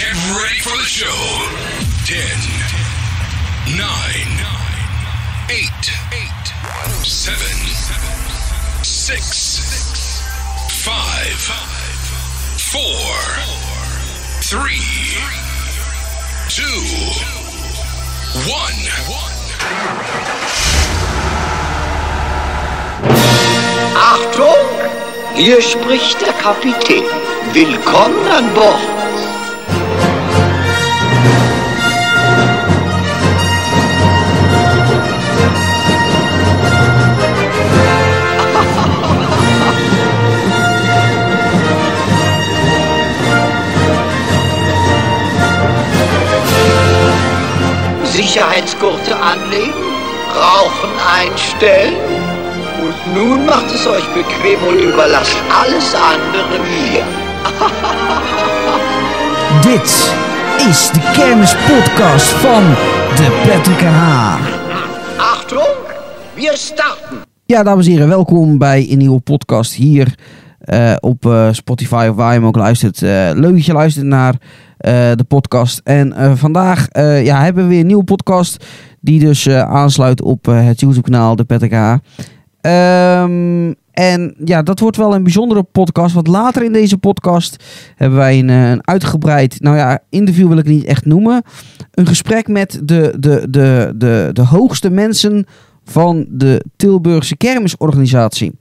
Get ready for the show. 10, 9, 8, 7, 6, 5, 4, 3, 2, 1. Achtung! Hier spricht der Kapitän. Willkommen an Bord. Sicherheitsgurte anlegen, Rauchen einstellen und nun macht es euch bequem und überlasst alles andere mir. Dit is de kermispodcast van de Patrick Haar. Achtung, wir starten. Ja, dames en heren, welkom bij een nieuwe podcast hier eh, op eh, Spotify of waar je hem ook luistert. Eh, leuk dat je luistert naar de podcast. En eh, vandaag eh, ja, hebben we weer een nieuwe podcast die dus eh, aansluit op eh, het YouTube-kanaal De Haar. Ehm, en ja, dat wordt wel een bijzondere podcast. Want later in deze podcast hebben wij een, eh, een uitgebreid, nou ja, interview wil ik niet echt noemen. Een gesprek met de, de, de, de, de hoogste mensen van de Tilburgse kermisorganisatie.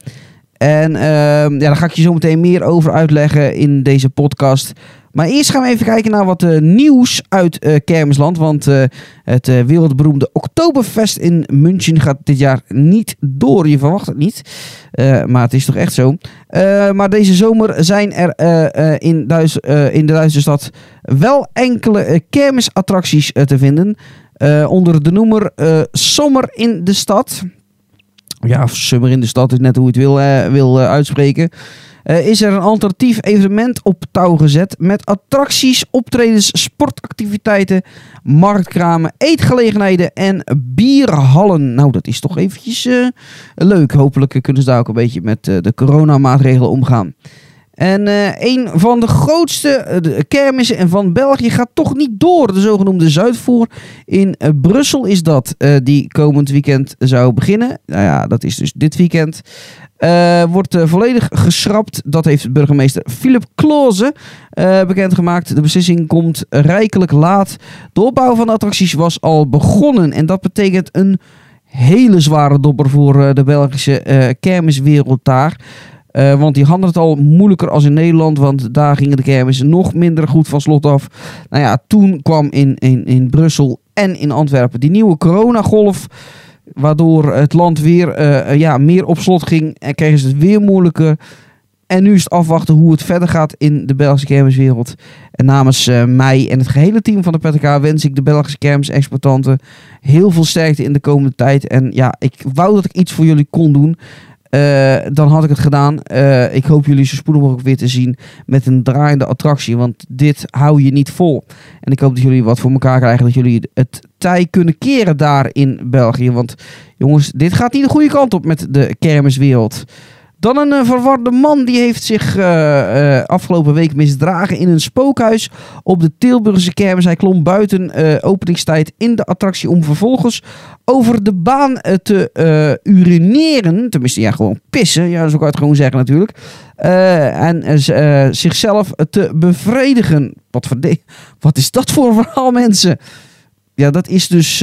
En ehm, ja, daar ga ik je zo meteen meer over uitleggen in deze podcast. Maar eerst gaan we even kijken naar wat eh, nieuws uit eh, Kermisland. Want eh, het wereldberoemde Oktoberfest in München gaat dit jaar niet door. Je verwacht het niet. Maar het is toch echt zo. Maar deze zomer zijn er in, Duits, in de Duitse stad wel enkele kermisattracties te vinden. Onder de noemer Sommer in de stad. Ja, of Summer in de stad is net hoe je het wil, eh, wil eh, uitspreken. Eh, is er een alternatief evenement op touw gezet met attracties, optredens, sportactiviteiten, marktkramen, eetgelegenheden en bierhallen. Nou, dat is toch eventjes leuk. Hopelijk kunnen ze daar ook een beetje met de coronamaatregelen omgaan. En eh, een van de grootste eh, kermissen en van België gaat toch niet door. De zogenoemde Zuidvoer in eh, Brussel is dat. die komend weekend zou beginnen. Nou ja, dat is dus dit weekend. Wordt volledig geschrapt. Dat heeft burgemeester Philip Kloze eh, bekendgemaakt. De beslissing komt rijkelijk laat. De opbouw van de attracties was al begonnen. En dat betekent een hele zware dobber voor de Belgische kermiswereld daar. Eh, want die hadden het al moeilijker als in Nederland. Want daar gingen de kermissen nog minder goed van slot af. Nou ja, toen kwam in, in, in Brussel en in Antwerpen die nieuwe coronagolf. Waardoor het land weer eh, ja, meer op slot ging. En kregen ze het weer moeilijker. En nu is het afwachten hoe het verder gaat in de Belgische kermiswereld. En namens eh, mij en het gehele team van de PTK wens ik de Belgische kermisexploitanten heel veel sterkte in de komende tijd. En ja, ik wou dat ik iets voor jullie kon doen. Eh, dan had ik het gedaan. Eh, ik hoop jullie zo spoedig mogelijk weer te zien met een draaiende attractie. Want dit hou je niet vol. En ik hoop dat jullie wat voor elkaar krijgen. Dat jullie het tij kunnen keren daar in België. Want jongens, dit gaat niet de goede kant op met de kermiswereld. Dan een eh, verwarde man die heeft zich eh, eh, afgelopen week misdragen in een spookhuis op de Tilburgse kermis. Hij klom buiten openingstijd in de attractie om vervolgens over de baan te urineren. Tenminste, ja, gewoon pissen. Ja, zo kan je het gewoon zeggen natuurlijk. En zichzelf te bevredigen. Wat, verde- wat is dat voor een verhaal, mensen? Ja, dat is dus...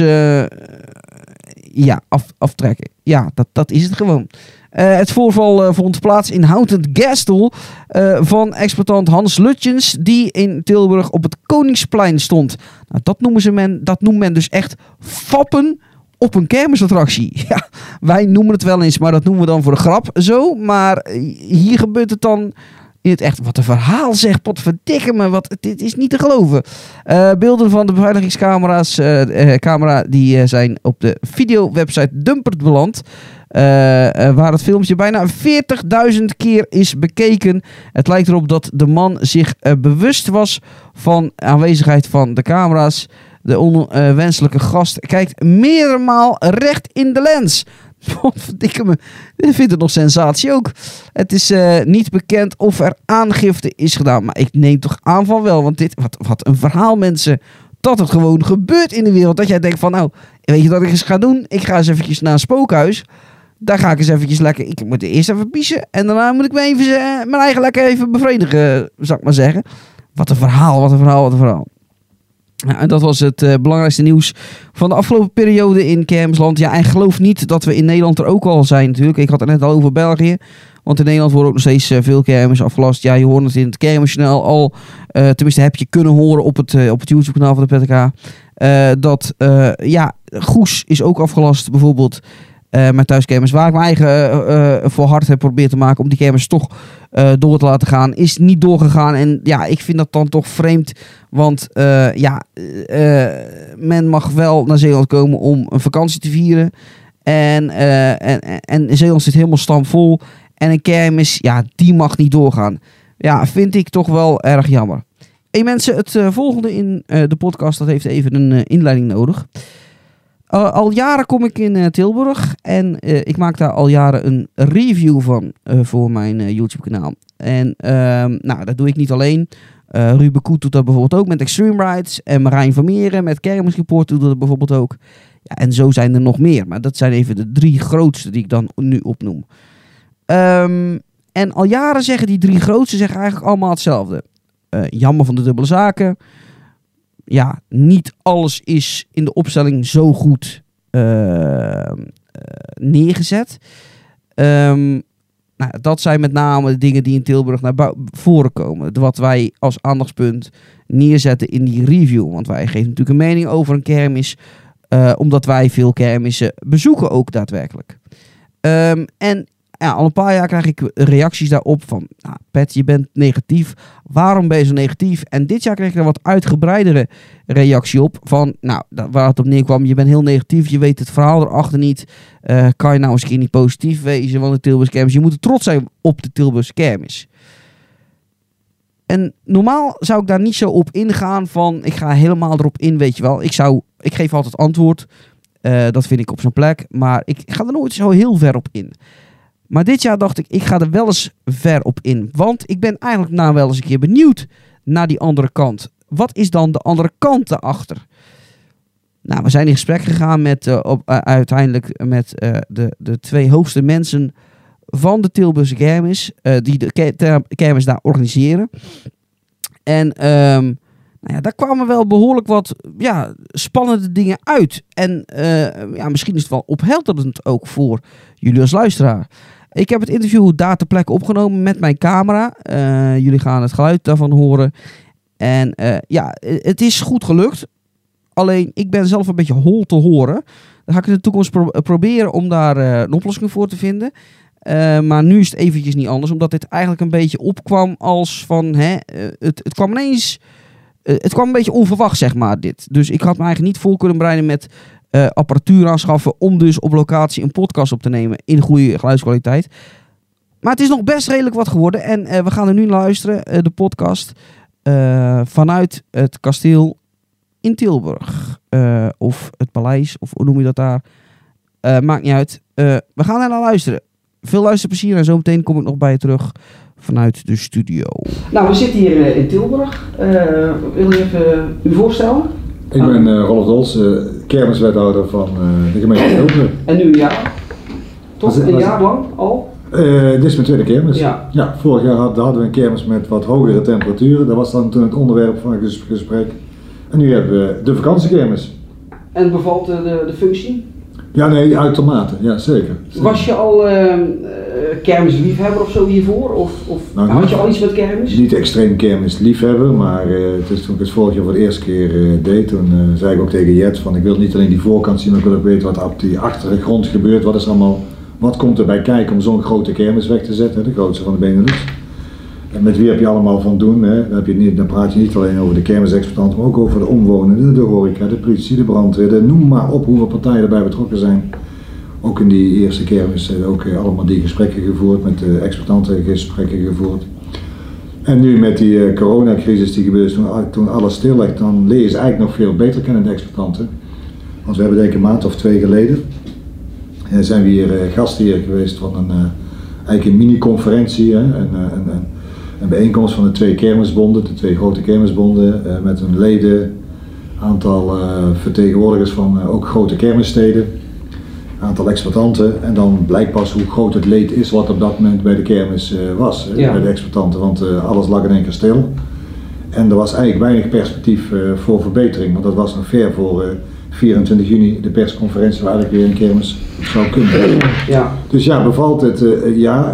ja, af, aftrekken. Ja, dat, dat is het gewoon. Eh, het voorval eh, vond plaats in Houten Gastel eh, van exploitant Hans Lutjens, die in Tilburg op het Koningsplein stond. Nou, dat, noemen ze men, dat noemt men dus echt fappen op een kermisattractie. Ja, wij noemen het wel eens, maar dat noemen we dan voor de grap zo. Maar hier gebeurt het dan in het echt. Wat een verhaal zeg, potverdikke me, wat, dit is niet te geloven. Beelden van de beveiligingscamera's eh, camera, die zijn op de videowebsite Dumpert beland. Eh, eh, waar het filmpje bijna 40.000 keer is bekeken. Het lijkt erop dat de man zich eh, bewust was van aanwezigheid van de camera's. De onwenselijke gast kijkt meermaal recht in de lens. Verdikke me. Ik vind het nog sensatie ook. Het is niet bekend of er aangifte is gedaan. Maar ik neem toch aan van wel. Want dit, wat, wat een verhaal mensen. Dat het gewoon gebeurt in de wereld. Dat jij denkt van nou, weet je wat ik eens ga doen? Ik ga eens eventjes naar een spookhuis. Daar ga ik eens eventjes lekker... Ik moet eerst even piezen. En daarna moet ik me even, eh, mijn eigen lekker even bevredigen. Zou ik maar zeggen. Wat een verhaal, wat een verhaal, wat een verhaal. Ja, en dat was het eh, belangrijkste nieuws van de afgelopen periode in Kermisland. Ja, en geloof niet dat we in Nederland er ook al zijn natuurlijk. Ik had het net al over België. Want in Nederland worden ook nog steeds eh, veel kermis afgelast. Ja, je hoort het in het kermisjournaal al. tenminste, heb je kunnen horen op het, op het YouTube-kanaal van de PTK. dat, ja, Goes is ook afgelast bijvoorbeeld. Eh met thuiskermis, waar ik mijn eigen eh, eh, voor hard heb proberen te maken om die kermis toch eh, door te laten gaan, is niet doorgegaan. En ja, ik vind dat dan toch vreemd. Want eh, ja, eh, men mag wel naar Zeeland komen om een vakantie te vieren. En, eh, en, en- Zeeland zit helemaal stampvol. En een kermis, ja, die mag niet doorgaan. Ja, vind ik toch wel erg jammer. Hey mensen, het eh, volgende in eh, de podcast, dat heeft even een eh, inleiding nodig. Uh, al jaren kom ik in eh, Tilburg en eh, ik maak daar al jaren een review van eh, voor mijn eh, YouTube kanaal. En ehm, nou, dat doe ik niet alleen. Eh Ruben Koet doet dat bijvoorbeeld ook met Extreme Rides. En Marijn Vermeeren met Kermis Report doet dat bijvoorbeeld ook. Ja, en zo zijn er nog meer. Maar dat zijn even de drie grootste die ik dan nu opnoem. Ehm, en al jaren zeggen die drie grootste zeggen eigenlijk allemaal hetzelfde. Eh, jammer van de dubbele zaken. Ja, niet alles is in de opstelling zo goed eh, eh, neergezet. Ehm, nou, dat zijn met name de dingen die in Tilburg naar voren komen. Wat wij als aandachtspunt neerzetten in die review. Want wij geven natuurlijk een mening over een kermis. eh, omdat wij veel kermissen bezoeken ook daadwerkelijk. Ehm, en ja, al een paar jaar krijg ik reacties daarop van... Nou, Pet, je bent negatief. Waarom ben je zo negatief? En dit jaar kreeg ik er wat uitgebreidere reactie op. Van, nou, waar het op neerkwam. Je bent heel negatief. Je weet het verhaal erachter niet. Eh, kan je nou eens een keer niet positief wezen? Want de Tilburgse kermis... Je moet trots zijn op de Tilburgse kermis. En normaal zou ik daar niet zo op ingaan van... Ik ga helemaal erop in, weet je wel. Ik, zou, ik geef altijd antwoord. Eh, dat vind ik op zijn plek. Maar ik ga er nooit zo heel ver op in. Maar dit jaar dacht ik, ik ga er wel eens ver op in. Want ik ben eigenlijk nou wel eens een keer benieuwd naar die andere kant. Wat is dan de andere kant daarachter? Nou, we zijn in gesprek gegaan met eh, op, eh, uiteindelijk met eh, de, de twee hoogste mensen van de Tilburgse kermis. die de kermis daar organiseren. En ehm, nou ja, daar kwamen wel behoorlijk wat ja, spannende dingen uit. En ja, misschien is het wel ophelderend ook voor jullie als luisteraar. Ik heb het interview daar ter plekke opgenomen met mijn camera. Eh, jullie gaan het geluid daarvan horen. En eh, ja, eh, het is goed gelukt. Alleen, ik ben zelf een beetje hol te horen. Dan ga ik in de toekomst pro- proberen om daar eh, een oplossing voor te vinden. Maar nu is het eventjes niet anders. Omdat dit eigenlijk een beetje opkwam als van... Hè, het, het kwam ineens... het kwam een beetje onverwacht, zeg maar, dit. Dus ik had me eigenlijk niet voor kunnen bereiden met eh, apparatuur aanschaffen... om dus op locatie een podcast op te nemen in goede geluidskwaliteit. Maar het is nog best redelijk wat geworden. En eh, we gaan er nu naar luisteren, eh, de podcast... vanuit het kasteel in Tilburg. Of het paleis, of hoe noem je dat daar? Maakt niet uit. We gaan er naar luisteren. Veel luisterplezier en zometeen kom ik nog bij je terug vanuit de studio. Nou, we zitten hier in Tilburg. wil je even u voorstellen? Ik ben eh Rolf Dols, eh, kermiswethouder van eh, de gemeente Tilburg. En nu een jaar? Was het- een was jaar lang al? Dit is mijn tweede kermis. Ja. vorig jaar had- hadden we een kermis met wat hogere temperaturen. Dat was dan toen het onderwerp van het ges- gesprek. En nu hebben we de vakantiekermis. En bevalt de, de, functie? Ja, nee, uitermate. Ja, zeker. Was je al eh, eh, kermisliefhebber of zo hiervoor? Of, of Nou, had je al iets met kermis? Niet extreem kermisliefhebber, maar eh, het is toen ik het vorig jaar voor de eerste keer eh, deed, toen eh, zei ik ook tegen Jet van ik wil niet alleen die voorkant zien, maar ik wil ook weten wat op die achtergrond gebeurt. Wat is allemaal, wat komt erbij kijken om zo'n grote kermis weg te zetten, de grootste van de Benelux. En met wie heb je allemaal van doen? Hè? Dan, heb je niet, dan praat je niet alleen over de kermisexploitanten, maar ook over de omwonenden, de horeca, de politie, de brandweer, de, noem maar op hoeveel partijen erbij betrokken zijn. Ook in die eerste kermis ook eh, allemaal die gesprekken gevoerd, met de exploitanten gesprekken gevoerd. En nu met die eh, coronacrisis die gebeurde, toen, toen alles stil ligt, dan leer je ze eigenlijk nog veel beter kennen, de exploitanten. Want we hebben denk ik een maand of twee geleden, eh, zijn we hier gastheer geweest van een, eigenlijk een mini-conferentie, een, een, een, een bijeenkomst van de twee kermisbonden, de twee grote kermisbonden, met hun leden, aantal vertegenwoordigers van ook grote kermissteden, aantal exploitanten en dan blijkt pas hoe groot het leed is wat op dat moment bij de kermis eh, was, Ja. bij de exploitanten, want eh, alles lag in één keer stil. En er was eigenlijk weinig perspectief eh, voor verbetering, want dat was nog ver voor eh, 24 juni, de persconferentie waar eigenlijk weer een kermis zou kunnen. Ja. Dus ja, bevalt het? ja.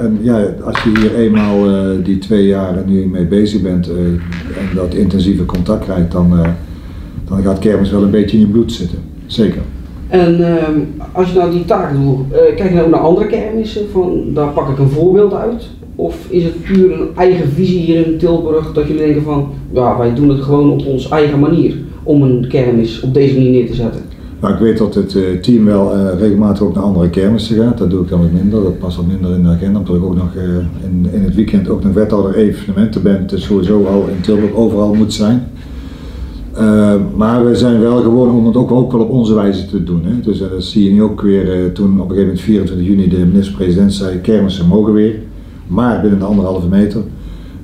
en ja, als je hier eenmaal die twee jaar nu mee bezig bent en dat intensieve contact krijgt, dan, dan gaat kermis wel een beetje in je bloed zitten. Zeker. En ehm, als je nou die taak doet, eh, kijk je nou naar andere kermissen, van, daar pak ik een voorbeeld uit? Of is het puur een eigen visie hier in Tilburg dat jullie denken van, ja, wij doen het gewoon op onze eigen manier om een kermis op deze manier neer te zetten? Nou, ik weet dat het eh, team wel eh, regelmatig ook naar andere kermissen gaat. Dat doe ik dan wat minder. Dat past wat minder in de agenda, omdat ik ook nog in, in het weekend ook nog wethouder evenementen ben. Dus sowieso al in Tilburg overal moet zijn. Eh, maar we zijn wel gewoon om het ook, ook wel op onze wijze te doen. Hè. Dus eh, dat zie je nu ook weer eh, toen op een gegeven moment 24 juni de minister-president zei kermissen mogen weer. Maar binnen de anderhalve meter.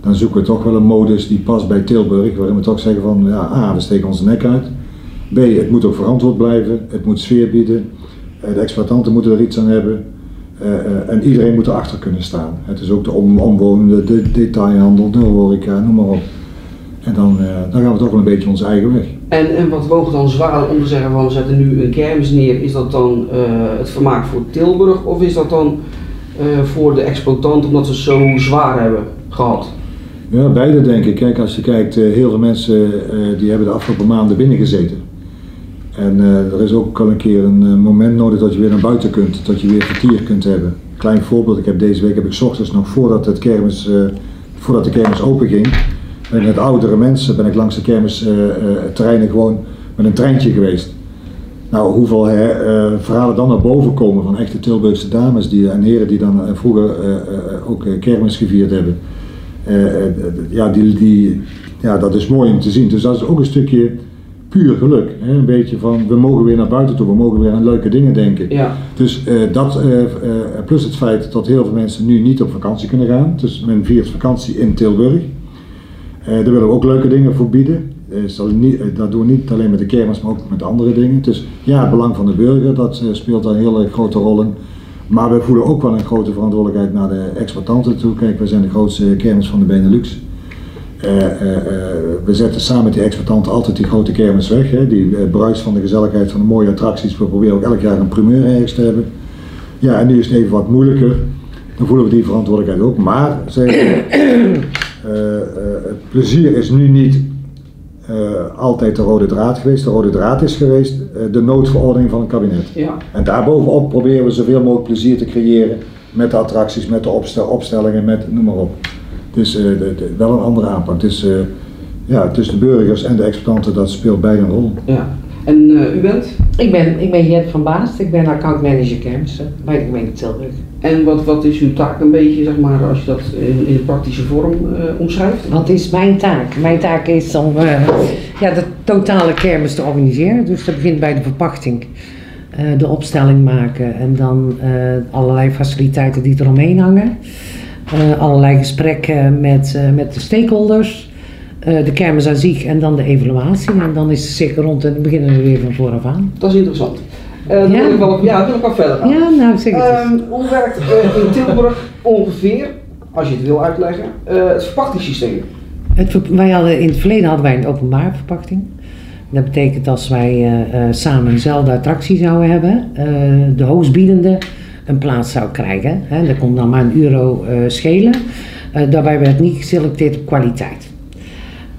Dan zoeken we toch wel een modus die past bij Tilburg. Waarin we toch zeggen van ja, A, we steken onze nek uit. B, het moet ook verantwoord blijven, het moet sfeer bieden, de exploitanten moeten er iets aan hebben en iedereen moet erachter kunnen staan. Het is ook de om, omwonenden, de detailhandel, de horeca, noem maar op. En dan, eh, dan gaan we toch wel een beetje onze eigen weg. En, en wat woog dan zwaar om te zeggen van, we zetten nu een kermis neer, is dat dan eh, het vermaak voor Tilburg of is dat dan eh, voor de exploitant omdat ze zo zwaar hebben gehad? Ja, beide denk ik. Kijk, als je kijkt, heel veel mensen die hebben de afgelopen maanden binnen gezeten. En er is ook al een keer een moment nodig dat je weer naar buiten kunt, dat je weer vertier kunt hebben. Klein voorbeeld, ik heb deze week heb ik 's ochtends nog voordat, het kermis, voordat de kermis open ging, met oudere mensen ben ik langs de kermisterreinen gewoon met een treintje geweest. Nou, hoeveel hè, eh, verhalen dan naar boven komen van echte Tilburgse dames die, en heren die dan eh, vroeger eh, eh, ook eh, kermis gevierd hebben. Eh, eh, ja, die, die, ja, dat is mooi om te zien. Dus dat is ook een stukje puur geluk. Hè? Een beetje van, we mogen weer naar buiten toe, we mogen weer aan leuke dingen denken. Ja. Dus eh, dat, eh, eh, plus het feit dat heel veel mensen nu niet op vakantie kunnen gaan. Dus men viert vakantie in Tilburg. Eh, daar willen we ook leuke dingen voor bieden. Eh, eh, dat doen we niet alleen met de kermis, maar ook met andere dingen. Dus ja, het belang van de burger, dat speelt daar een hele grote rol in. Maar we voelen ook wel een grote verantwoordelijkheid naar de exploitanten toe. Kijk, we zijn de grootste kermis van de Benelux. We zetten samen met die exploitanten altijd die grote kermis weg. Hè. Die bruis van de gezelligheid van de mooie attracties. We proberen ook elk jaar een primeur ergens te hebben. Ja, en nu is het even wat moeilijker. Dan voelen we die verantwoordelijkheid ook. Maar zeg, het plezier is nu niet eh, altijd de rode draad geweest. De rode draad is geweest eh, de noodverordening van het kabinet. Ja. En daarbovenop proberen we zoveel mogelijk plezier te creëren met de attracties, met de opstel, opstellingen, met noem maar op. Dus eh, de- de- wel een andere aanpak. Dus eh, ja, tussen de burgers en de exploitanten, dat speelt beide een rol. ja. En eh, u bent? Ik ben, ik ben Jet van Baast, ik ben accountmanager kermissen bij de gemeente Tilburg. En wat, wat is uw taak een beetje, zeg maar, als je dat in, in praktische vorm eh, omschrijft? Wat is mijn taak? Mijn taak is om eh, ja, de totale kermis te organiseren. Dus dat begint bij de verpachting, de opstelling maken en dan allerlei faciliteiten die eromheen hangen. Allerlei gesprekken met, met de stakeholders, eh, de kermis aan zich en dan de evaluatie. En dan is de cirkel rond en dan beginnen we weer van vooraf aan. Dat is interessant. Eh, dan Ja. wil ik wel, ja, dan wil ik wel verder gaan. Ja, nou zeg het. Ehm, hoe werkt eh, in Tilburg ongeveer, als je het wil uitleggen, het verpachtingssysteem? Het, ver- wij hadden, in het verleden hadden wij een openbare verpachting. Dat betekent als wij samen eenzelfde attractie zouden hebben, de hoogstbiedende een plaats zou krijgen. Hè. Dat kon dan maar een euro schelen. Daarbij werd niet geselecteerd op kwaliteit.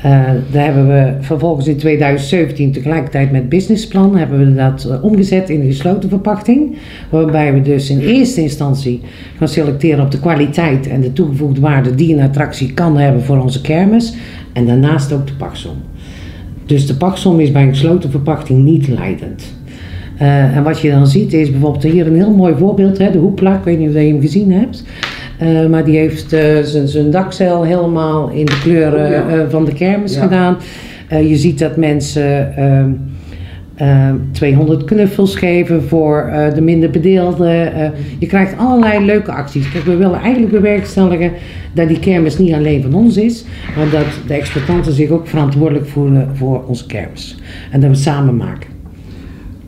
Eh, daar hebben we vervolgens in 2017 tegelijkertijd met businessplan hebben we dat eh, omgezet in de gesloten verpachting. Waarbij we dus in eerste instantie gaan selecteren op de kwaliteit en de toegevoegde waarde die een attractie kan hebben voor onze kermis. En daarnaast ook de paksom. Dus de paksom is bij een gesloten verpachting niet leidend. Eh, en wat je dan ziet is bijvoorbeeld hier een heel mooi voorbeeld, hè, de hoepla, ik weet niet of je hem gezien hebt. Eh, maar die heeft eh, zijn- dakzeil helemaal in de kleuren Oh, ja. eh, van de kermis Ja. gedaan. Je ziet dat mensen ehm, eh, 200 knuffels geven voor de minder bedeelden. Je krijgt allerlei leuke acties. Kijk, we willen eigenlijk bewerkstelligen dat die kermis niet alleen van ons is, maar dat de exploitanten zich ook verantwoordelijk voelen voor onze kermis. En dat we het samen maken.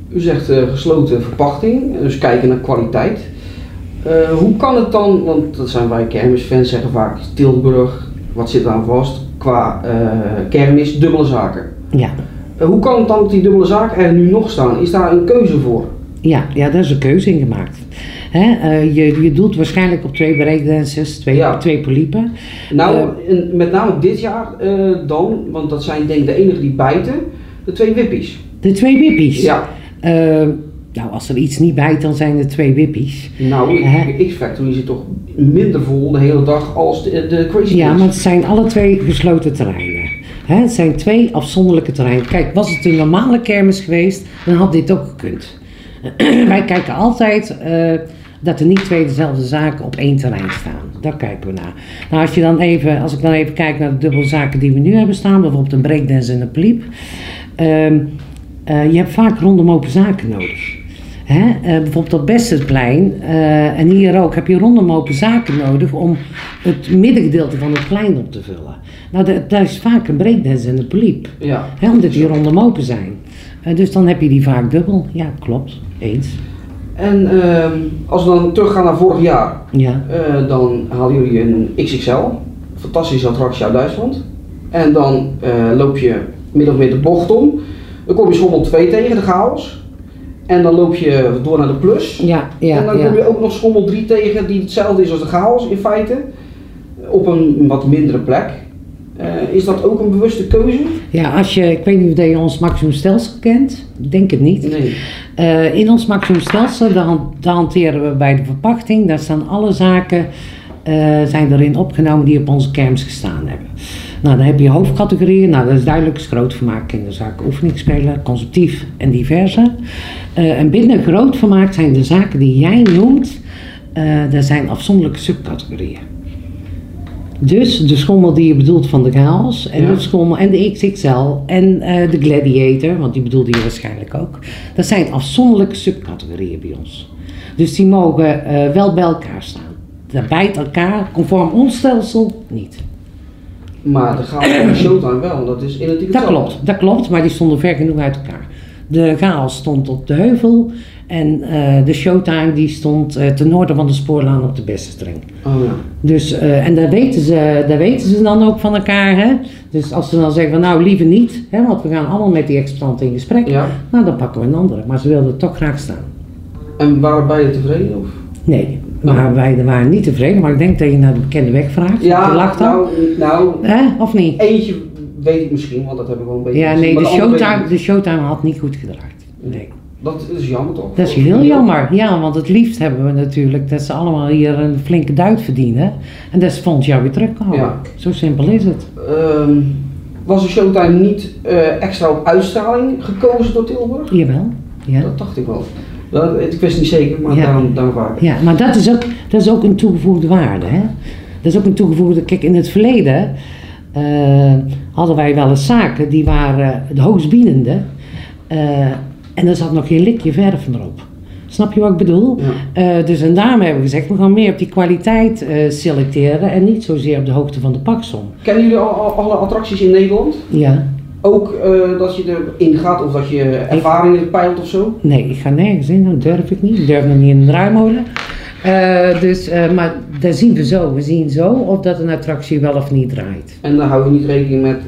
U zegt gesloten verpachting, dus kijken naar kwaliteit. Eh, hoe kan het dan, want dat zijn wij kermisfans, zeggen vaak Tilburg, wat zit aan vast? Qua eh, kermis, dubbele zaken. Ja. Eh, hoe kan het dan dat die dubbele zaken er nu nog staan? Is daar een keuze voor? Ja, ja, daar is een keuze in gemaakt. Hè, je, je doelt waarschijnlijk op twee breakdances, twee, Ja. twee poliepen. Nou, en met name dit jaar dan, want dat zijn denk ik de enige die bijten, de twee wippies. De twee wippies. Ja, nou, als er iets niet bijt, dan zijn er twee wippies. nou, Hè? X-Factory zit toch minder vol de hele dag als de, de Crazy Ja, Kids. maar het zijn alle twee gesloten terreinen. Het zijn twee afzonderlijke terreinen. Kijk, was het een normale kermis geweest, dan had dit ook gekund. Wij kijken altijd eh, dat er niet twee dezelfde zaken op één terrein staan. Daar kijken we naar. Nou, als, je dan even, als ik dan even kijk naar de dubbele zaken die we nu hebben staan, bijvoorbeeld een breakdance en een pliep. Ehm, eh, je hebt vaak rondom open zaken nodig. Hè? eh, bijvoorbeeld op Bessetplein eh, en hier ook heb je rondom open zaken nodig om het middengedeelte van het plein op te vullen. Nou, dat, dat is vaak een breakdance en een poliep, Ja. hè, omdat die rondom open zijn. Eh, dus dan heb je die vaak dubbel. Ja, klopt. Eens. En ehm, als we dan teruggaan naar vorig jaar, Ja. dan halen jullie een XXL, fantastische attractie uit Duitsland. En dan loop je min of meer de bocht om. Dan kom je schommel 2 tegen, de chaos. En dan loop je door naar de plus. Ja, ja, en dan kom je ook nog schommel 3 tegen, die hetzelfde is als de chaos in feite. Op een wat mindere plek. Eh, is dat ook een bewuste keuze? Ja, als je, ik weet niet of je ons maximum stelsel kent. Ik denk het niet. Nee. Eh, in ons maximum stelsel, daar, han- daar hanteren we bij de verpachting. Daar staan alle zaken eh, zijn erin opgenomen die op onze kermis gestaan hebben. Nou, dan heb je hoofdcategorieën. Nou, dat is duidelijk is groot vermaak, kinderzaken, oefeningsspelen, conceptief en diverse. Eh, en binnen groot vermaak zijn de zaken die jij noemt, eh dat zijn afzonderlijke subcategorieën. Dus de schommel die je bedoelt van de chaos en Ja. de schommel en de XXL en eh, de gladiator, want die bedoelde je waarschijnlijk ook. Dat zijn afzonderlijke subcategorieën bij ons. Dus die mogen wel bij elkaar staan. Dat bijt elkaar, conform ons stelsel, niet. Maar de chaos en de showtime wel, want dat is identiek Dat hetzelfde. klopt, dat klopt, maar die stonden ver genoeg uit elkaar. De chaos stond op de heuvel en eh, de showtime die stond eh, ten noorden van de spoorlaan op de Bessenstring. Oh ja. Dus, eh, en daar weten, ze, daar weten ze dan ook van elkaar. Hè? Dus als ze dan zeggen van nou liever niet, hè, want we gaan allemaal met die exploitanten in gesprek. Ja. Nou dan pakken we een andere. Maar ze wilden toch graag staan. En waren beide tevreden? Of? Nee, maar wij waren niet tevreden. Maar ik denk dat je naar de bekende weg vraagt. Je lacht dan. nou, nou, Hè? Of niet? eentje weet ik misschien, want dat heb ik wel een beetje Ja, nee, de showtime, de showtime had niet goed gedraaid. Nee. Dat is jammer toch? Dat is heel jammer. Ja, want het liefst hebben we natuurlijk dat ze allemaal hier een flinke duit verdienen. En dat ze volgend jaar weer terugkomen. Ja. Zo simpel is het. Ehm, was de showtime niet eh, extra op uitstraling gekozen door Tilburg? Jawel. Ja. Dat dacht ik wel. Dat, ik wist niet zeker, maar Ja. daarom, daarom vraag ik. Ja, maar dat is ook, dat is ook een toegevoegde waarde. Hè? Dat is ook een toegevoegde. Kijk, in het verleden eh, hadden wij wel eens zaken die waren de hoogstbiedende. eh, en er zat nog geen likje verf erop. Snap je wat ik bedoel? Ja. Eh, dus en daarom hebben we gezegd, we gaan meer op die kwaliteit selecteren en niet zozeer op de hoogte van de paksom. Kennen jullie al, al- alle attracties in Nederland? Ja, Ook eh, dat je erin gaat of dat je ervaringen peilt of zo? nee, ik ga nergens in, dat durf ik niet. Ik durf nog niet in een draaimolen. Eh, dus, eh, maar dat zien we zo. We zien zo of dat een attractie wel of niet draait. En dan hou je niet rekening met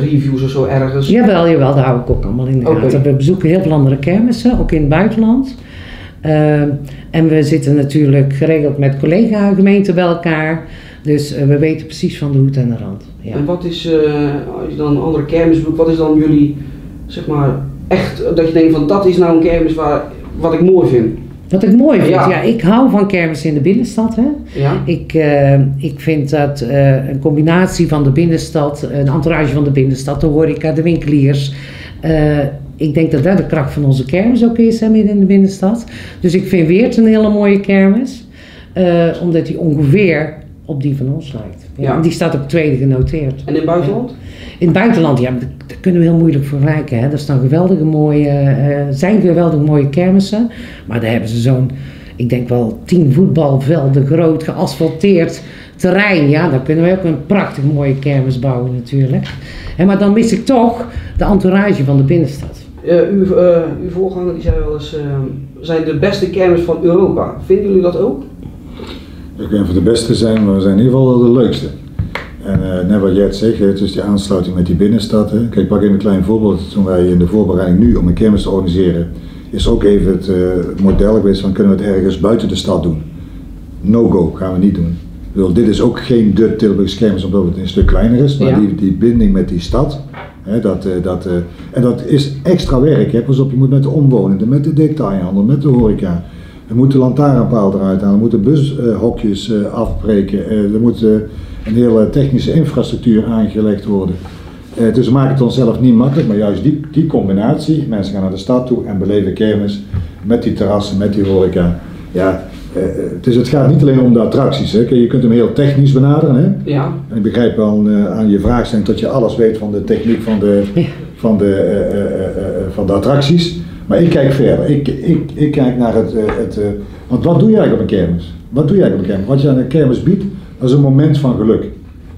reviews of zo ergens? Jawel, jawel, daar hou ik ook allemaal in de gaten. We bezoeken heel veel andere kermissen, ook in het buitenland. En we zitten natuurlijk geregeld met collega-gemeenten bij elkaar. Dus eh, we weten precies van de hoed en de rand. Ja. En wat is, eh, als je dan een andere kermis bezoekt, wat is dan jullie, zeg maar, echt, dat je denkt van dat is nou een kermis waar, wat ik mooi vind? Wat ik mooi vind, Ja. ja. ik hou van kermissen in de binnenstad. Hè. Ja? Ik, eh, ik vind dat een combinatie van de binnenstad, een entourage van de binnenstad, de horeca, de winkeliers. ik denk dat dat de kracht van onze kermis ook is, hè, midden in de binnenstad. Dus ik vind Weert een hele mooie kermis, omdat die ongeveer op die van ons lijkt. Ja, Ja. en Die staat op tweede genoteerd. En in het buitenland? In het buitenland, ja, d- d- kunnen we heel moeilijk vergelijken. Hè? Er staan geweldige mooie, eh, zijn geweldig mooie kermissen. Maar daar hebben ze zo'n, ik denk wel tien voetbalvelden groot geasfalteerd terrein. Ja, daar kunnen we ook een prachtig mooie kermis bouwen natuurlijk. En maar dan mis ik toch de entourage van de binnenstad. Eh, uw, eh, uw voorganger die zei wel eens, eh, zijn de beste kermis van Europa. Vinden jullie dat ook? We kunnen van de beste zijn, maar we zijn in ieder geval wel de leukste. En eh, net wat jij het zegt, dus die aansluiting met die binnenstad. Hè. Kijk, ik pak even een klein voorbeeld. Toen wij in de voorbereiding nu om een kermis te organiseren, is ook even het, eh, model geweest van kunnen we het ergens buiten de stad doen. No go, gaan we niet doen. Ik bedoel, dit is ook geen de Tilburgse kermis omdat het een stuk kleiner is, maar Ja. die, die binding met die stad. Dat, eh, dat, en dat is extra werk. Hè. Pas op, je moet met de omwonenden, met de detailhandel, met de horeca. We moeten de lantaarnpaal eruit halen, we moeten bushokjes eh, afbreken, eh, er moet eh, een hele technische infrastructuur aangelegd worden. Dus we maken het onszelf niet makkelijk, maar juist die, die combinatie, mensen gaan naar de stad toe en beleven kermis met die terrassen, met die horeca. Ja, dus het gaat niet alleen om de attracties. Hè. Je kunt hem heel technisch benaderen. Hè. Ja. En ik begrijp wel aan je vraagstelling dat je alles weet van de techniek van de, Ja. van de, van de attracties. Maar ik kijk verder. Ik, ik, ik kijk naar het. eh, het eh, want wat doe je eigenlijk op een kermis? Wat doe je eigenlijk op een kermis? Wat je aan een kermis biedt, dat is een moment van geluk.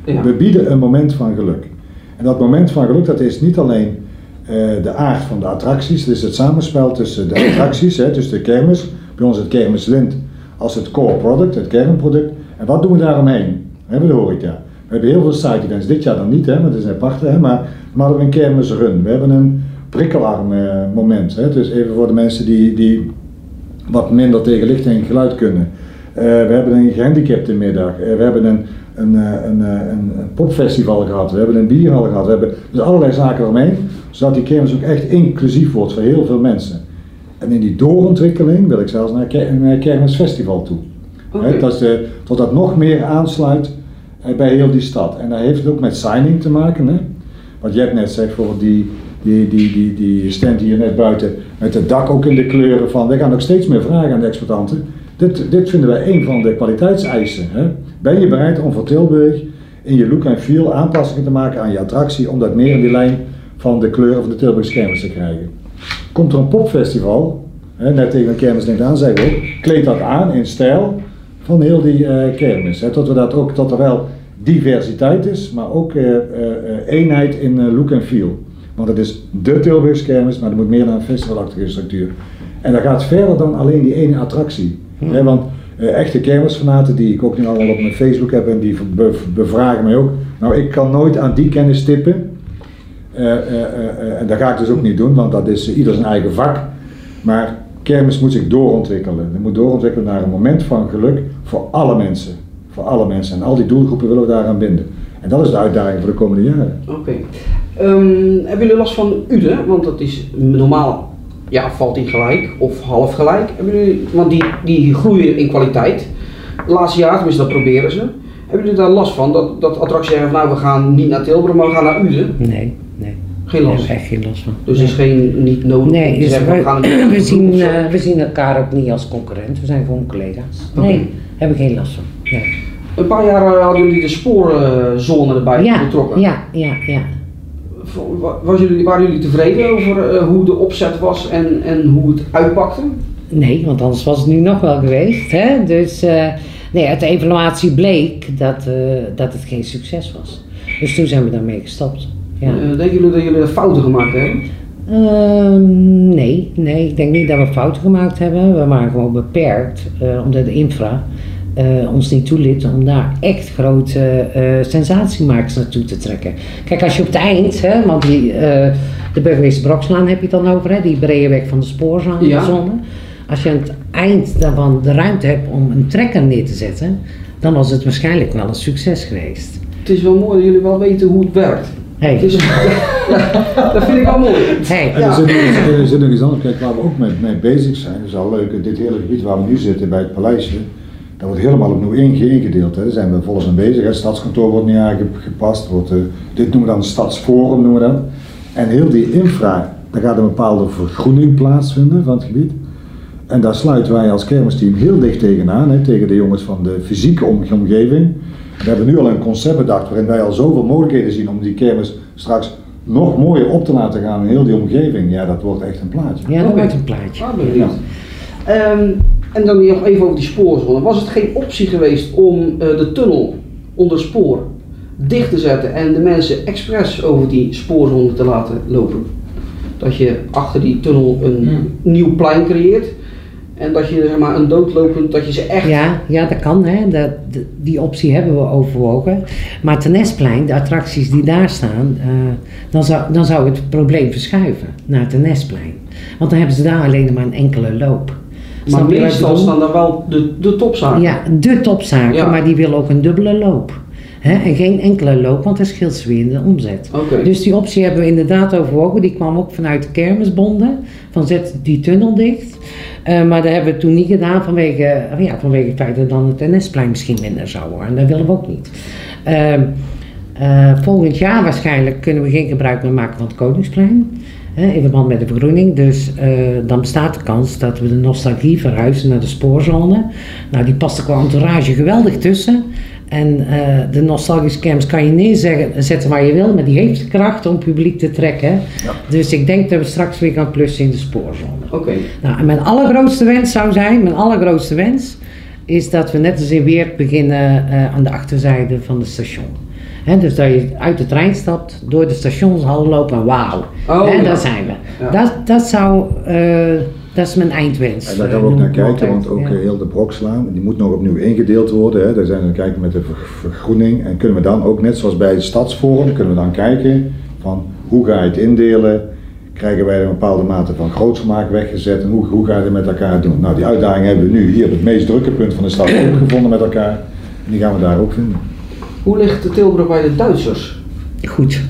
Ja. We bieden een moment van geluk. En dat moment van geluk, dat is niet alleen eh, de aard van de attracties, het is het samenspel tussen de attracties, hè, dus de kermis, bij ons het kermislint als het core product, het kernproduct. En wat doen we daaromheen? We hebben de horeca. We hebben heel veel side events, dit jaar dan niet, hè, maar dat is een aparte, hè, maar we hadden een kermisrun. We hebben een prikkelarm moment, hè, dus even voor de mensen die, die wat minder tegen licht en geluid kunnen. Eh, we hebben een gehandicaptenmiddag. Eh, we hebben een, een, eh, een, een, popfestival gehad. We hebben een bierhal gehad. We hebben dus allerlei zaken eromheen. Zodat die kermis ook echt inclusief wordt voor heel veel mensen. En in die doorontwikkeling wil ik zelfs naar een kermisfestival toe. Hè, dat de, tot dat nog meer aansluit bij heel die stad. En daar heeft het ook met signing te maken. Hè? Wat jij net zegt, voor die, die, die, die, die stand hier net buiten, met het dak ook in de kleuren van. We gaan nog steeds meer vragen aan de exploitanten. Dit, dit vinden wij een van de kwaliteitseisen. Hè? Ben je bereid om voor Tilburg in je look en feel aanpassingen te maken aan je attractie, om dat meer in die lijn van de kleuren van de Tilburgse kermis te krijgen? Komt er een popfestival, hè, net tegen een kermis denkt aan, zeggen we ook, kleed dat aan in stijl van heel die eh, kermis. Hè, tot, we dat ook, tot er wel diversiteit is, maar ook eh, eh, eenheid in look en feel. Want het is de Tilburgse kermis, maar er moet meer naar een festivalachtige structuur. En dat gaat verder dan alleen die ene attractie. Hè, want eh, echte kermisfanaten die ik ook nu allemaal op mijn Facebook heb en die be- bevragen mij ook. Nou, ik kan nooit aan die kennis tippen. Eh, eh, en dat ga ik dus ook niet doen, want dat is ieder zijn eigen vak. Maar kermis moet zich doorontwikkelen. Het moet doorontwikkelen naar een moment van geluk voor alle mensen. Voor alle mensen. En al die doelgroepen willen we daaraan binden. En dat is de uitdaging voor de komende jaren. Oké. Ehm, hebben jullie last van Uden? Want dat is normaal, ja, valt die gelijk of half gelijk. Hebben jullie, want die, die groeien in kwaliteit. Laatste jaar, tenminste dat proberen ze. Hebben jullie daar last van? Dat, dat attracties zeggen van nou we gaan niet naar Tilburg, maar we gaan naar Uden. Nee, nee. Geen last. echt geen last van. Dus is geen, niet nodig Nee, dus zeggen, we gaan we, zien, eh, we zien elkaar ook niet als concurrent. We zijn gewoon collega's. Nee, hebben we geen last van. Nee. Een paar jaar eh, hadden jullie de spoorzone erbij Ja, betrokken. ja, ja, ja. Wa- Was jullie, waren jullie tevreden over eh, hoe de opzet was en, en hoe het uitpakte? Nee, want anders was het nu nog wel geweest. Hè? Dus eh, nee, uit de evaluatie bleek dat, eh, dat het geen succes was. Dus toen zijn we daarmee gestopt. Ja. Denken jullie dat jullie fouten gemaakt hebben? Ehm, nee, nee, ik denk niet dat we fouten gemaakt hebben. We waren gewoon beperkt, omdat de infra eh, ons niet toeliet om daar echt grote eh sensatiemakers naartoe te trekken. Kijk, als je op het eind, hè, want die, eh, de burgemeester Brokslaan heb je het dan over, hè, die brede weg van de spoorzone. Ja. Als je aan het eind daarvan de ruimte hebt om een trekker neer te zetten, dan was het waarschijnlijk wel een succes geweest. Het is wel mooi dat jullie wel weten hoe het werkt. Hey. Het is, ja, dat vind ik wel mooi. Hey. En er zit, nog iets- er zit nog iets anders, kijk, waar we ook mee, mee bezig zijn. Is al leuk, dit hele gebied waar we nu zitten bij het paleisje, dat wordt helemaal opnieuw inge- ingedeeld. Hè. Daar zijn we volgens mee bezig. Het stadskantoor wordt nu aangepast. Wordt, eh, dit noemen we dan stadsforum. Noemen we dat. En heel die infra, daar gaat een bepaalde vergroening plaatsvinden van het gebied. En daar sluiten wij als kermisteam heel dicht tegenaan, hè, tegen de jongens van de fysieke om- omgeving. We hebben nu al een concept bedacht waarin wij al zoveel mogelijkheden zien om die kermis straks nog mooier op te laten gaan in heel die omgeving, ja, dat wordt echt een plaatje. Ja, dat wordt een plaatje. Ehm, en dan nog even over die spoorzone. Was het geen optie geweest om eh, de tunnel onder spoor dicht te zetten en de mensen expres over die spoorzone te laten lopen? Dat je achter die tunnel een nieuw plein creëert en dat je zeg maar een doodlopend, dat je ze echt... Ja, ja, dat kan. Hè. Dat, die optie hebben we overwogen. Maar ten Nesplein, de attracties die daar staan, eh, dan, zou, dan zou het probleem verschuiven naar het Nesplein. Want dan hebben ze daar alleen maar een enkele loop. Maar meestal staan daar wel de, de topzaken. Ja, de topzaken, Ja. maar die willen ook een dubbele loop. Hè? En geen enkele loop, want dan scheelt ze weer in de omzet. Oké. Dus die optie hebben we inderdaad overwogen. Die kwam ook vanuit de kermisbonden. Van zet die tunnel dicht. Eh, maar dat hebben we toen niet gedaan vanwege, ja, vanwege het feit dat dan het NS-plein misschien minder zou worden. En dat willen we ook niet. Ehm, eh, volgend jaar waarschijnlijk kunnen we geen gebruik meer maken van het Koningsplein. Hè, in verband met de vergroening. Dus eh, dan bestaat de kans dat we de nostalgie verhuizen naar de spoorzone. Nou, die past er qua entourage geweldig tussen. En eh, de nostalgische camps kan je neerzetten waar je wil, maar die heeft de kracht om publiek te trekken. Dus ik denk dat we straks weer gaan plussen in de spoorzone. Oké. Nou, en mijn allergrootste wens zou zijn, mijn allergrootste wens, is dat we net als in Weert beginnen eh, aan de achterzijde van het station. Dus dat je uit de trein stapt, door de stationshal loopt en wauw, Oh, Hè, ja. daar zijn we. Ja. Dat, dat zou, eh, dat is mijn eindwens. En daar eh, gaan we ook noem naar kijken, want ook Ja. eh, heel de Brokslaan, die moet nog opnieuw ingedeeld worden. Hè. Daar zijn we aan het kijken met de ver- vergroening. En kunnen we dan ook, net zoals bij het Stadsforum, kunnen we dan kijken van hoe ga je het indelen? Krijgen wij een bepaalde mate van grootsmaak weggezet en hoe, hoe ga je het met elkaar doen? Nou, die uitdaging hebben we nu hier op het meest drukke punt van de stad ook gevonden met elkaar. En die gaan we daar ook vinden. Hoe ligt de Tilburg bij de Duitsers? Goed,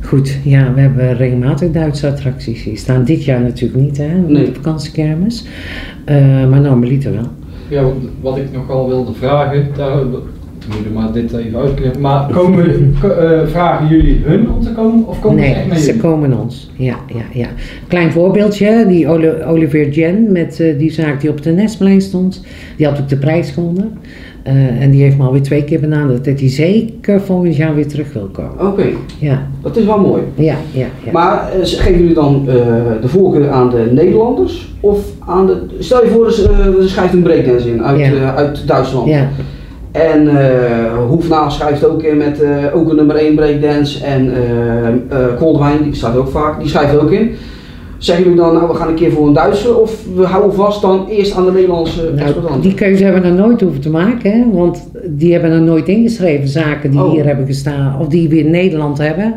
goed. Ja, we hebben regelmatig Duitse attracties. Die staan dit jaar natuurlijk niet, hè, met Nee. de vakantiekermis. Eh, maar normaliter wel. Ja, wat, ik nogal wilde vragen, daar moet maar dit even uitknippen. Maar komen, ko- eh, vragen jullie hun om te komen of komen ze echt Nee, ze jullie? komen ons. Ja, ja, ja. Klein voorbeeldje, die Oli- Olivier Jen met eh, die zaak die op de Nestplein stond. Die had ook de prijs gewonnen. Eh, en die heeft me alweer twee keer benaderd dat hij zeker volgend jaar weer terug wil komen. Oké, Ja, dat is wel mooi. ja, ja. ja. Maar eh, geven jullie dan eh, de voorkeur aan de Nederlanders? Of aan de. Stel je voor, dus, er schrijft een breakdance in uit, Ja. uit Duitsland. ja. En Hoefnaal schrijft ook in met ook een nummer 1 breakdance. En Koldewijn, die staat ook vaak, die schrijft ook in. Zeggen jullie dan, nou we gaan een keer voor een Duitser of we houden vast dan eerst aan de Nederlandse Nou, die keuze hebben we nog nooit hoeven te maken, hè? want die hebben er nooit ingeschreven, zaken die Oh. hier hebben gestaan, of die we in Nederland hebben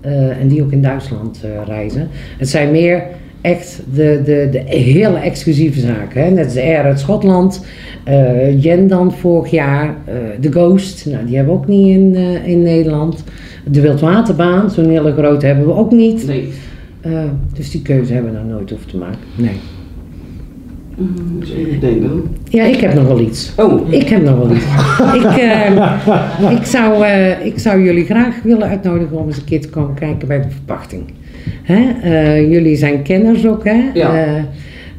eh, en die ook in Duitsland eh, reizen. Het zijn meer echt de, de, de hele exclusieve zaken, hè? net als de Air uit Schotland, eh Jen dan vorig jaar, de Ghost, nou, die hebben we ook niet in, in Nederland. De Wildwaterbaan, zo'n hele grote hebben we ook niet. Nee. Eh, dus die keuze hebben we nog nooit hoeven te maken. Nee. Eens even denken. Ja, ik heb nog wel iets. Oh, Ik heb nog wel iets. ik, eh, ik, zou, eh, ik zou jullie graag willen uitnodigen om eens een keer te komen kijken bij de verpachting. Hè? Eh, jullie zijn kenners ook, hè? Ja. Eh,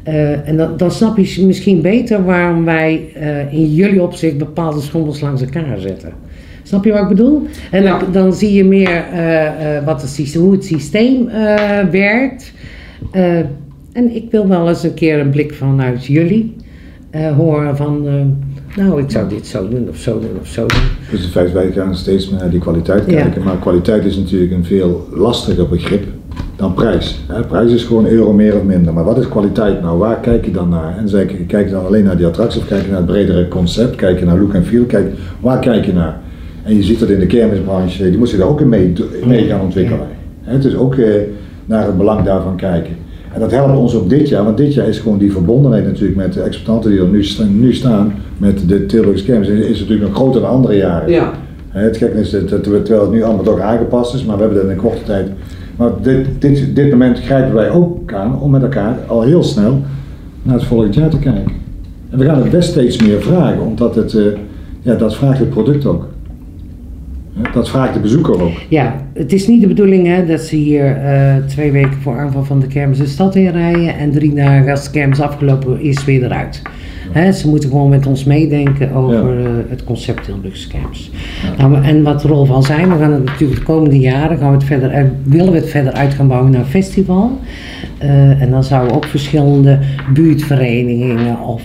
eh, en dan, dan snap je misschien beter waarom wij eh, in jullie opzicht bepaalde schommels langs elkaar zetten. Snap je wat ik bedoel? En dan, dan zie je meer eh, eh, wat het, hoe het systeem eh, werkt. En ik wil wel eens een keer een blik vanuit jullie horen van, nou, ik zou dit zo doen of zo doen of zo doen. Dus het feit, wij gaan steeds meer naar die kwaliteit Ja. kijken. Maar kwaliteit is natuurlijk een veel lastiger begrip dan prijs. Hè, prijs is gewoon euro meer of minder. Maar wat is kwaliteit nou? Waar kijk je dan naar? En kijk je dan alleen naar die attractie of kijk je naar het bredere concept? Kijk je naar look en feel? Kijk, waar kijk je naar? En je ziet dat in de kermisbranche, die moet zich daar ook in mee, mee gaan ontwikkelen. Hè, Het is ook eh, naar het belang daarvan kijken. En dat helpt ons ook dit jaar, want dit jaar is gewoon die verbondenheid natuurlijk met de exploitanten die er nu, nu staan met de Tilburgse kermis, is, natuurlijk nog groter dan andere jaren. ja. Het gekke is dat, terwijl het nu allemaal toch aangepast is, maar we hebben dat in een korte tijd. Maar dit, dit, dit moment grijpen wij ook aan om met elkaar al heel snel naar het volgend jaar te kijken. En we gaan het best steeds meer vragen, omdat het, eh, ja, dat vraagt het product ook. Dat vraagt de bezoeker ook. Ja, het is niet de bedoeling hè, dat ze hier eh, twee weken voor aanvang van de kermis de stad in rijden en drie dagen als de kermis afgelopen is weer eruit. Hè, ze moeten gewoon met ons meedenken over eh, het concept Tilburgse kermis. Nou, en wat de rol van zijn, we gaan het natuurlijk de komende jaren gaan we het verder, uit- willen we het verder uit gaan bouwen naar een festival. Eh, en dan zouden ook verschillende buurtverenigingen of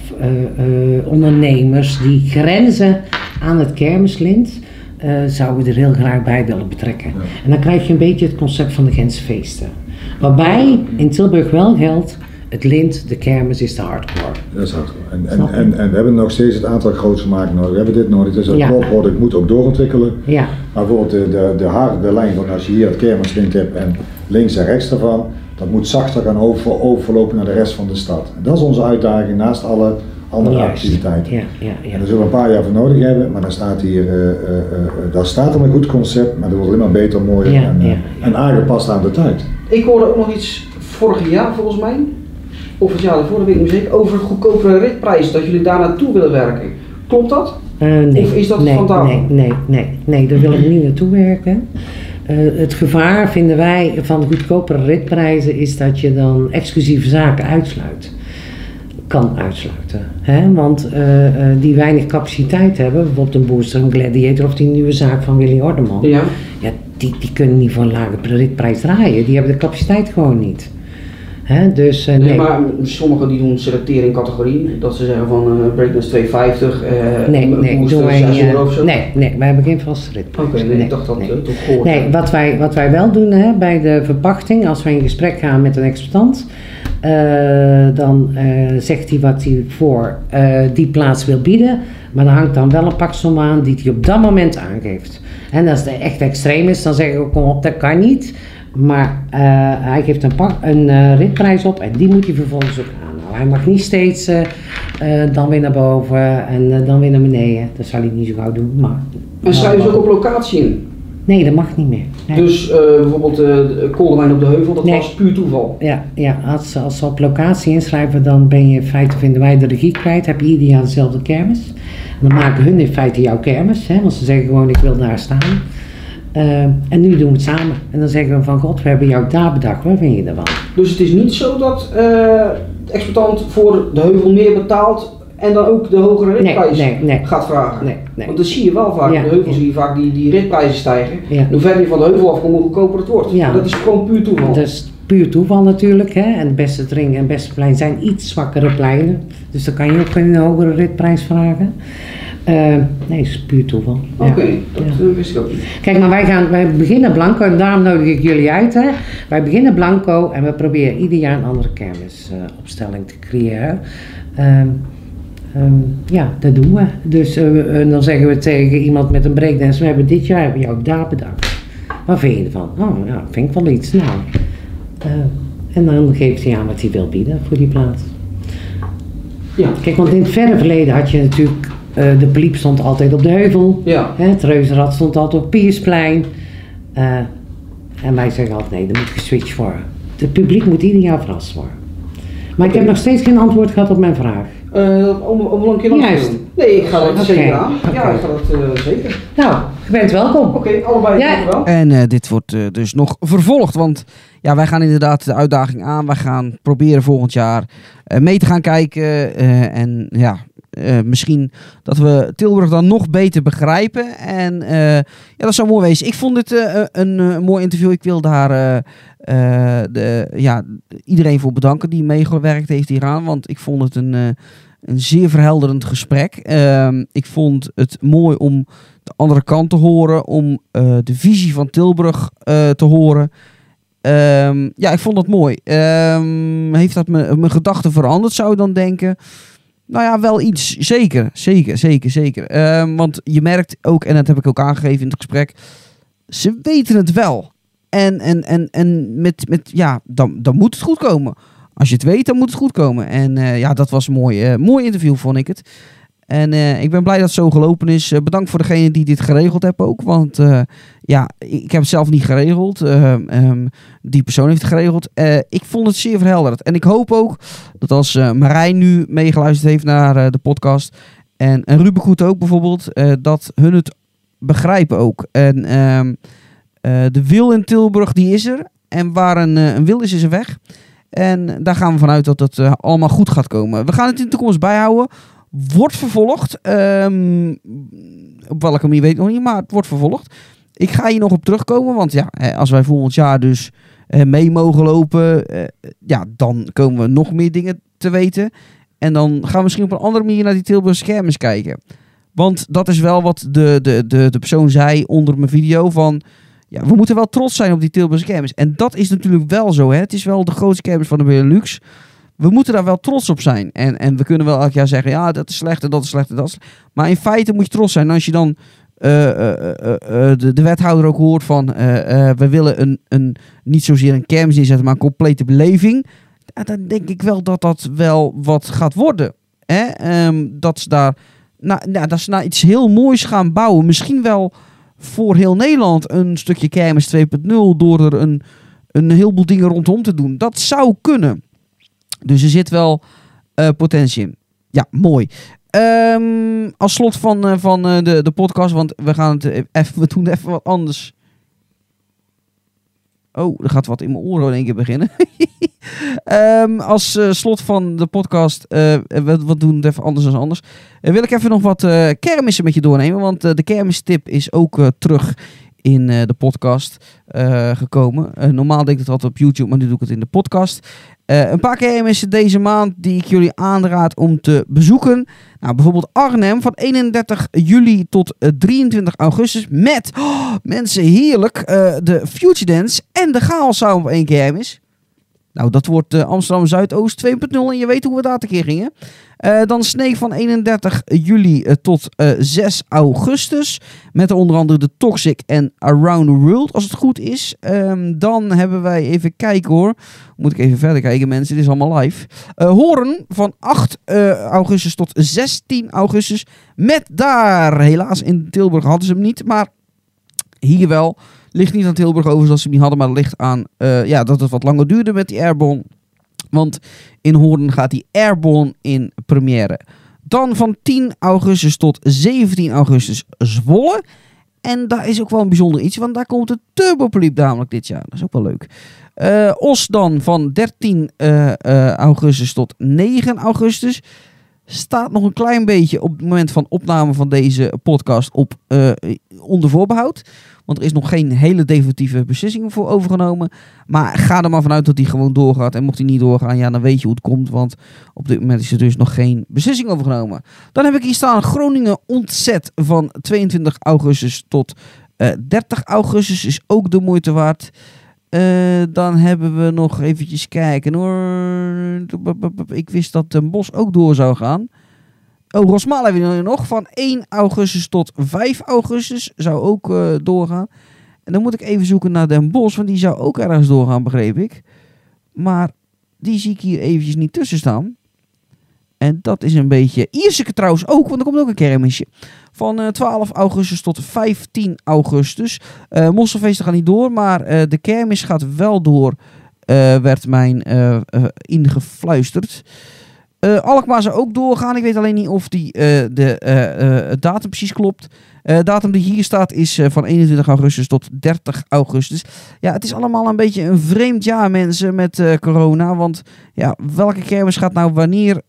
ondernemers die grenzen aan het kermislint, eh, zouden we er heel graag bij willen betrekken. En dan krijg je een beetje het concept van de Gentse feesten. Waarbij in Tilburg wel geldt, het lint, de kermis is de hardcore. Dat is hard. En, en, en, en we hebben nog steeds het aantal grootste maken nodig. We hebben dit nodig. Dus dat Ja. product moet ook doorontwikkelen. Ja, Maar bijvoorbeeld de, de, de, har- de lijn van als je hier het kermislint hebt en links en rechts daarvan, dat moet zachter gaan over, overlopen naar de rest van de stad. En dat is onze uitdaging naast alle andere juist. activiteiten. Ja, ja, ja. En daar zullen we een paar jaar voor nodig hebben, maar dan staat hier, eh, eh, eh, daar staat er een goed concept, maar dat wordt alleen maar beter, mooier Ja, en, ja, ja. en aangepast aan de tijd. Ik hoorde ook nog iets vorig jaar volgens mij, of het jaar daarvoor, dat weet ik niet zeker, over goedkopere ritprijzen, dat jullie daar naartoe willen werken. Klopt dat? Eh, nee, Of is dat nee, vandaag? Nee, nee, nee, nee, daar willen we niet naartoe werken. Eh, het gevaar vinden wij van goedkopere ritprijzen is dat je dan exclusieve zaken uitsluit. Kan uitsluiten. Hè? Want eh, eh, die weinig capaciteit hebben, bijvoorbeeld een Booster, een Gladiator of die nieuwe zaak van Willy Ordeman. Ja. Ja, die, die kunnen niet voor een lage ritprijs draaien. Die hebben de capaciteit gewoon niet. Hè? Dus eh, Nee, nee. maar sommigen die doen selecteren in categorieën, dat ze zeggen van eh breakdance 250, eh Nee, nee, booster wij, 6 euro of zo. nee, nee, wij hebben geen vaste ritprijs. Oké, nee, ik dacht dat nee. toch gehoord. Nee, wat wij, wat wij wel doen hè, bij de verpachting, als wij in gesprek gaan met een exploitant, eh, dan eh, zegt hij wat hij voor eh, die plaats wil bieden, maar er hangt dan wel een paksom aan die hij op dat moment aangeeft. En als het echt extreem is, dan zeg ik ook kom op, dat kan niet. Maar hij geeft een, pak, een ritprijs op en die moet hij vervolgens ook aanhouden. Hij mag niet steeds dan weer naar boven en dan weer naar beneden. Dat zal hij niet zo gauw doen. Maar, En schrijven ze ook op locatie in. Nee, dat mag niet meer. Nee. Dus eh, bijvoorbeeld eh, de koolwijn op de heuvel, dat Nee. was puur toeval. Ja, ja als, ze- als ze op locatie inschrijven, dan ben je in feite, vinden wij de regie kwijt. Heb je ieder jaar dezelfde kermis. Dan maken hun in feite jouw kermis, hè, want ze zeggen gewoon ik wil daar staan. Eh, en nu doen we het samen. En dan zeggen we van god, we hebben jou daar bedacht, wat vind je ervan? Dus het is niet zo dat eh, de exploitant voor de heuvel meer betaalt en dan ook de hogere ritprijs nee, nee. gaat vragen. Want dat zie je wel vaak. Ja, op de heuvel zie je vaak die, die ritprijzen stijgen. Ja. Hoe verder je van de heuvel afkomt, hoe goedkoper het wordt. Ja. Dat is gewoon puur toeval. Dat is puur toeval natuurlijk. Hè? En het beste ring en beste plein zijn iets zwakkere pleinen. Dus dan kan je ook een hogere ritprijs vragen. Eh, nee, het is puur toeval. Ja. Oké, dat Ja. eh, wist ik ook niet. Kijk, maar wij, gaan, wij beginnen blanco en daarom nodig ik jullie uit. Hè. Wij beginnen blanco en we proberen ieder jaar een andere kermisopstelling te creëren. Ehm, ehm, ja, dat doen we. Dus eh, en dan zeggen we tegen iemand met een breakdance, we hebben dit jaar hebben jou daar bedankt. Wat vind je ervan? Oh, ja, vind ik wel iets. Nou, eh, en dan geeft hij aan wat hij wil bieden voor die plaats. Ja. Kijk, want in het verre verleden had je natuurlijk, eh, de poliep stond altijd op de heuvel. Ja. Hè, het reuzenrad stond altijd op Piersplein. En wij zeggen altijd, nee, er moet geswitcht worden. Het publiek moet ieder jaar verrast worden. Maar ik heb nog steeds geen antwoord gehad op mijn vraag. Eh, om, om een keer langs te doen. Nee, ik ga dat zeker aan. Ja, ik ga dat eh, zeker. Nou, je bent welkom. Oké, allebei Ja. dankjewel. En eh, dit wordt eh, dus nog vervolgd. Want ja, wij gaan inderdaad de uitdaging aan. Wij gaan proberen volgend jaar mee te gaan kijken. eh, en ja, eh, misschien dat we Tilburg dan nog beter begrijpen. En eh, ja, dat zou mooi wezen. Ik vond dit eh, een mooi interview. Ik wil daar de, ja, iedereen voor bedanken die meegewerkt heeft hieraan. Want ik vond het een, een zeer verhelderend gesprek. Ehm, ik vond het mooi om de andere kant te horen, om de visie van Tilburg te horen. Ehm, ja, ik vond dat mooi. Ehm, heeft dat mijn gedachten veranderd, zou je dan denken? Nou ja, wel iets. Zeker, zeker, zeker, zeker. Ehm, want je merkt ook, en dat heb ik ook aangegeven in het gesprek, ze weten het wel. En, en, en, en met, met, ja, dan, dan moet het goed komen. Als je het weet, dan moet het goed komen. En eh, ja, dat was een mooi, eh, mooi interview, vond ik het. En eh, ik ben blij dat het zo gelopen is. Eh, bedankt voor degene die dit geregeld hebben ook. Want eh, ja, ik heb het zelf niet geregeld. Ehm, ehm, die persoon heeft het geregeld. Ik vond het zeer verhelderend. En ik hoop ook dat als Marijn nu meegeluisterd heeft naar de podcast. En, en Ruben Goed ook bijvoorbeeld. dat hun het begrijpen ook. En ehm, eh, de wil in Tilburg, die is er. En waar een, een wil is, is een weg. En daar gaan we vanuit dat het allemaal goed gaat komen. We gaan het in de toekomst bijhouden. Wordt vervolgd. Ehm, op welke manier weet ik nog niet, maar het wordt vervolgd. Ik ga hier nog op terugkomen, want ja, als wij volgend jaar dus mee mogen lopen, eh, ja, dan komen we nog meer dingen te weten. En dan gaan we misschien op een andere manier naar die Tilburgse kermis kijken. Want dat is wel wat de, de, de, de persoon zei onder mijn video van... Ja, we moeten wel trots zijn op die Tilburgse kermis. En dat is natuurlijk wel zo. Hè? Het is wel de grootste kermis van de Benelux. We moeten daar wel trots op zijn. En, en we kunnen wel elk jaar zeggen... Ja, dat is slecht en dat is slecht en dat is slecht. Maar in feite moet je trots zijn. En als je dan eh, eh, eh, de, de wethouder ook hoort van... we willen een, een, niet zozeer een kermis inzetten, maar een complete beleving. Dan denk ik wel dat dat wel wat gaat worden. Hè? Ehm, dat ze daar... Nou, nou, dat ze naar iets heel moois gaan bouwen. Misschien wel voor heel Nederland een stukje kermis 2.0 door er een, een heleboel dingen rondom te doen. Dat zou kunnen. Dus er zit wel eh, potentie in. Ja, mooi. Ehm, als slot van, eh, van eh, de, de podcast, want we gaan het even, we doen even wat anders. Oh, er gaat wat in mijn oren in één keer beginnen. Ehm, als slot van de podcast, eh, we, we doen het even anders dan anders. Wil ik even nog wat kermissen met je doornemen. Want de kermistip is ook terug in de podcast gekomen. Normaal deed ik het altijd op YouTube, maar nu doe ik het in de podcast. Eh, een paar kermissen deze maand die ik jullie aanraad om te bezoeken. Nou, bijvoorbeeld Arnhem van 31 juli tot eh, 23 augustus. Met, oh, mensen heerlijk, eh, de Future Dance en de Chaos Sound op één kermis. Nou, dat wordt eh, Amsterdam Zuidoost 2.0 en je weet hoe we daar tekeer gingen. Eh, dan Snake van 31 juli eh, tot eh, 6 augustus. Met onder andere de Toxic en Around the World, als het goed is. Ehm, dan hebben wij, even kijken hoor. Moet ik even verder kijken mensen, dit is allemaal live. Horen van 8 eh, augustus tot 16 augustus. Met daar, helaas in Tilburg hadden ze hem niet, maar hier wel. Ligt niet aan Tilburg overigens dat ze hem niet hadden, maar ligt aan eh, ja, dat het wat langer duurde met die Airborne. Want in Hoorn gaat die Airborne in première. Dan van 10 augustus tot 17 augustus Zwolle. En daar is ook wel een bijzonder iets, want daar komt de Turbopoliep namelijk dit jaar. Dat is ook wel leuk. Eh, Os dan van 13 eh, augustus tot 9 augustus. Staat nog een klein beetje op het moment van opname van deze podcast op onder voorbehoud. Want er is nog geen hele definitieve beslissing voor overgenomen. Maar ga er maar vanuit dat die gewoon doorgaat. En mocht die niet doorgaan, ja, dan weet je hoe het komt. Want op dit moment is er dus nog geen beslissing overgenomen. Dan heb ik hier staan Groningen ontzet van 22 augustus tot eh, 30 augustus. Is ook de moeite waard. Eh, dan hebben we nog eventjes kijken hoor. Ik wist dat Den Bos ook door zou gaan. Oh, Rosmalen hebben we nog. Van 1 augustus tot 5 augustus zou ook eh, doorgaan. En dan moet ik even zoeken naar Den Bos, want die zou ook ergens doorgaan, begreep ik. Maar die zie ik hier eventjes niet tussen staan. En dat is een beetje... Ierseke trouwens ook, want er komt ook een kermisje. Van eh, 12 augustus tot 15 augustus. Eh Mosselfeesten gaan niet door, maar eh, de kermis gaat wel door, eh, werd mijn eh, eh, ingefluisterd. Eh Alkmaar zou ook doorgaan. Ik weet alleen niet of die, eh, de eh, datum precies klopt. Eh, datum die hier staat is van 21 augustus tot 30 augustus. Ja, het is allemaal een beetje een vreemd jaar, mensen, met corona. Want ja, welke kermis gaat nou wanneer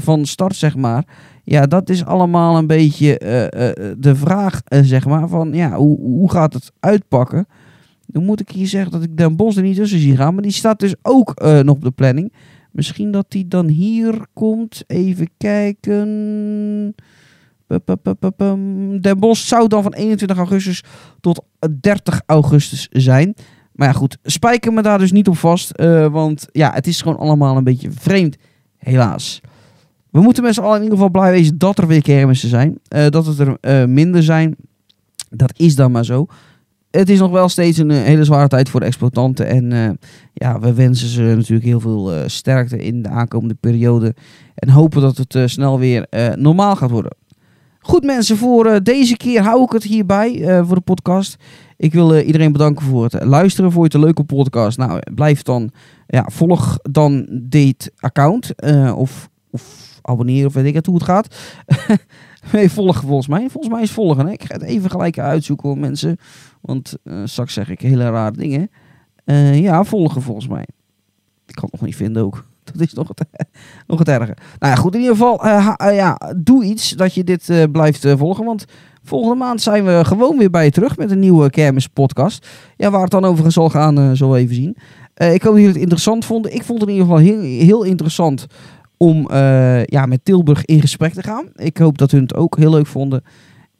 van start, zeg maar? Ja, dat is allemaal een beetje de vraag, zeg maar. Van ja, hoe, hoe gaat het uitpakken? Dan moet ik hier zeggen dat ik Den Bos er niet tussen zie gaan. Maar die staat dus ook nog op de planning. Misschien dat die dan hier komt. Even kijken. Den Bosch zou dan van 21 augustus tot 30 augustus zijn. Maar ja, goed. Spijker me daar dus niet op vast. eh, want ja, het is gewoon allemaal een beetje vreemd. Helaas. We moeten met z'n allen in ieder geval blij wezen dat er weer kermissen zijn. Eh, dat het er eh, minder zijn. Dat is dan maar zo. Het is nog wel steeds een eh, hele zware tijd voor de exploitanten. En eh, ja, we wensen ze natuurlijk heel veel eh, sterkte in de aankomende periode. En hopen dat het snel weer normaal gaat worden. Goed mensen, voor deze keer hou ik het hierbij voor de podcast. Ik wil iedereen bedanken voor het luisteren. Vond je het een leuke podcast? Nou, blijf dan, ja, volg dan dit account. of, of abonneer of weet ik het hoe het gaat. Nee, volgen volgens mij. Volgens mij is volgen. Hè? Ik ga het even gelijk uitzoeken mensen. Want eh, straks zeg ik hele rare dingen. Eh, ja, volgen volgens mij. Ik kan het nog niet vinden ook. Dat is nog het, nog het erger. Nou ja, goed. In ieder geval, eh, ja, doe iets dat je dit blijft volgen. Want volgende maand zijn we gewoon weer bij je terug met een nieuwe Kermis podcast. Ja, waar het dan over zal gaan, zullen we even zien. Ik hoop dat jullie het interessant vonden. Ik vond het in ieder geval heel, heel interessant om ja, met Tilburg in gesprek te gaan. Ik hoop dat hun het ook heel leuk vonden.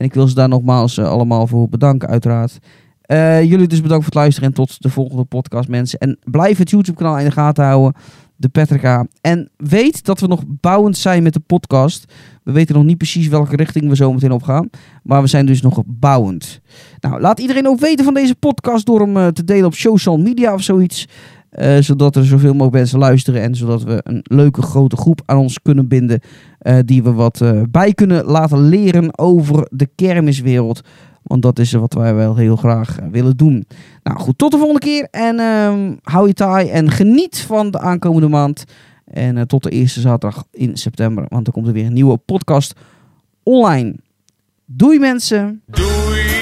En ik wil ze daar nogmaals eh, allemaal voor bedanken, uiteraard. Eh, jullie dus bedankt voor het luisteren en tot de volgende podcast, mensen. En blijf het YouTube-kanaal in de gaten houden, de Petrica. En weet dat we nog bouwend zijn met de podcast. We weten nog niet precies welke richting we zo meteen op gaan. Maar we zijn dus nog bouwend. Nou, laat iedereen ook weten van deze podcast door hem eh, te delen op social media of zoiets. Zodat er zoveel mogelijk mensen luisteren. En zodat we een leuke grote groep aan ons kunnen binden. Eh, die we wat eh, bij kunnen laten leren over de kermiswereld. Want dat is wat wij wel heel graag eh, willen doen. Nou goed, tot de volgende keer. En ehm, hou je taai en geniet van de aankomende maand. En tot de eerste zaterdag in september. Want dan komt er weer een nieuwe podcast online. Doei mensen! Doei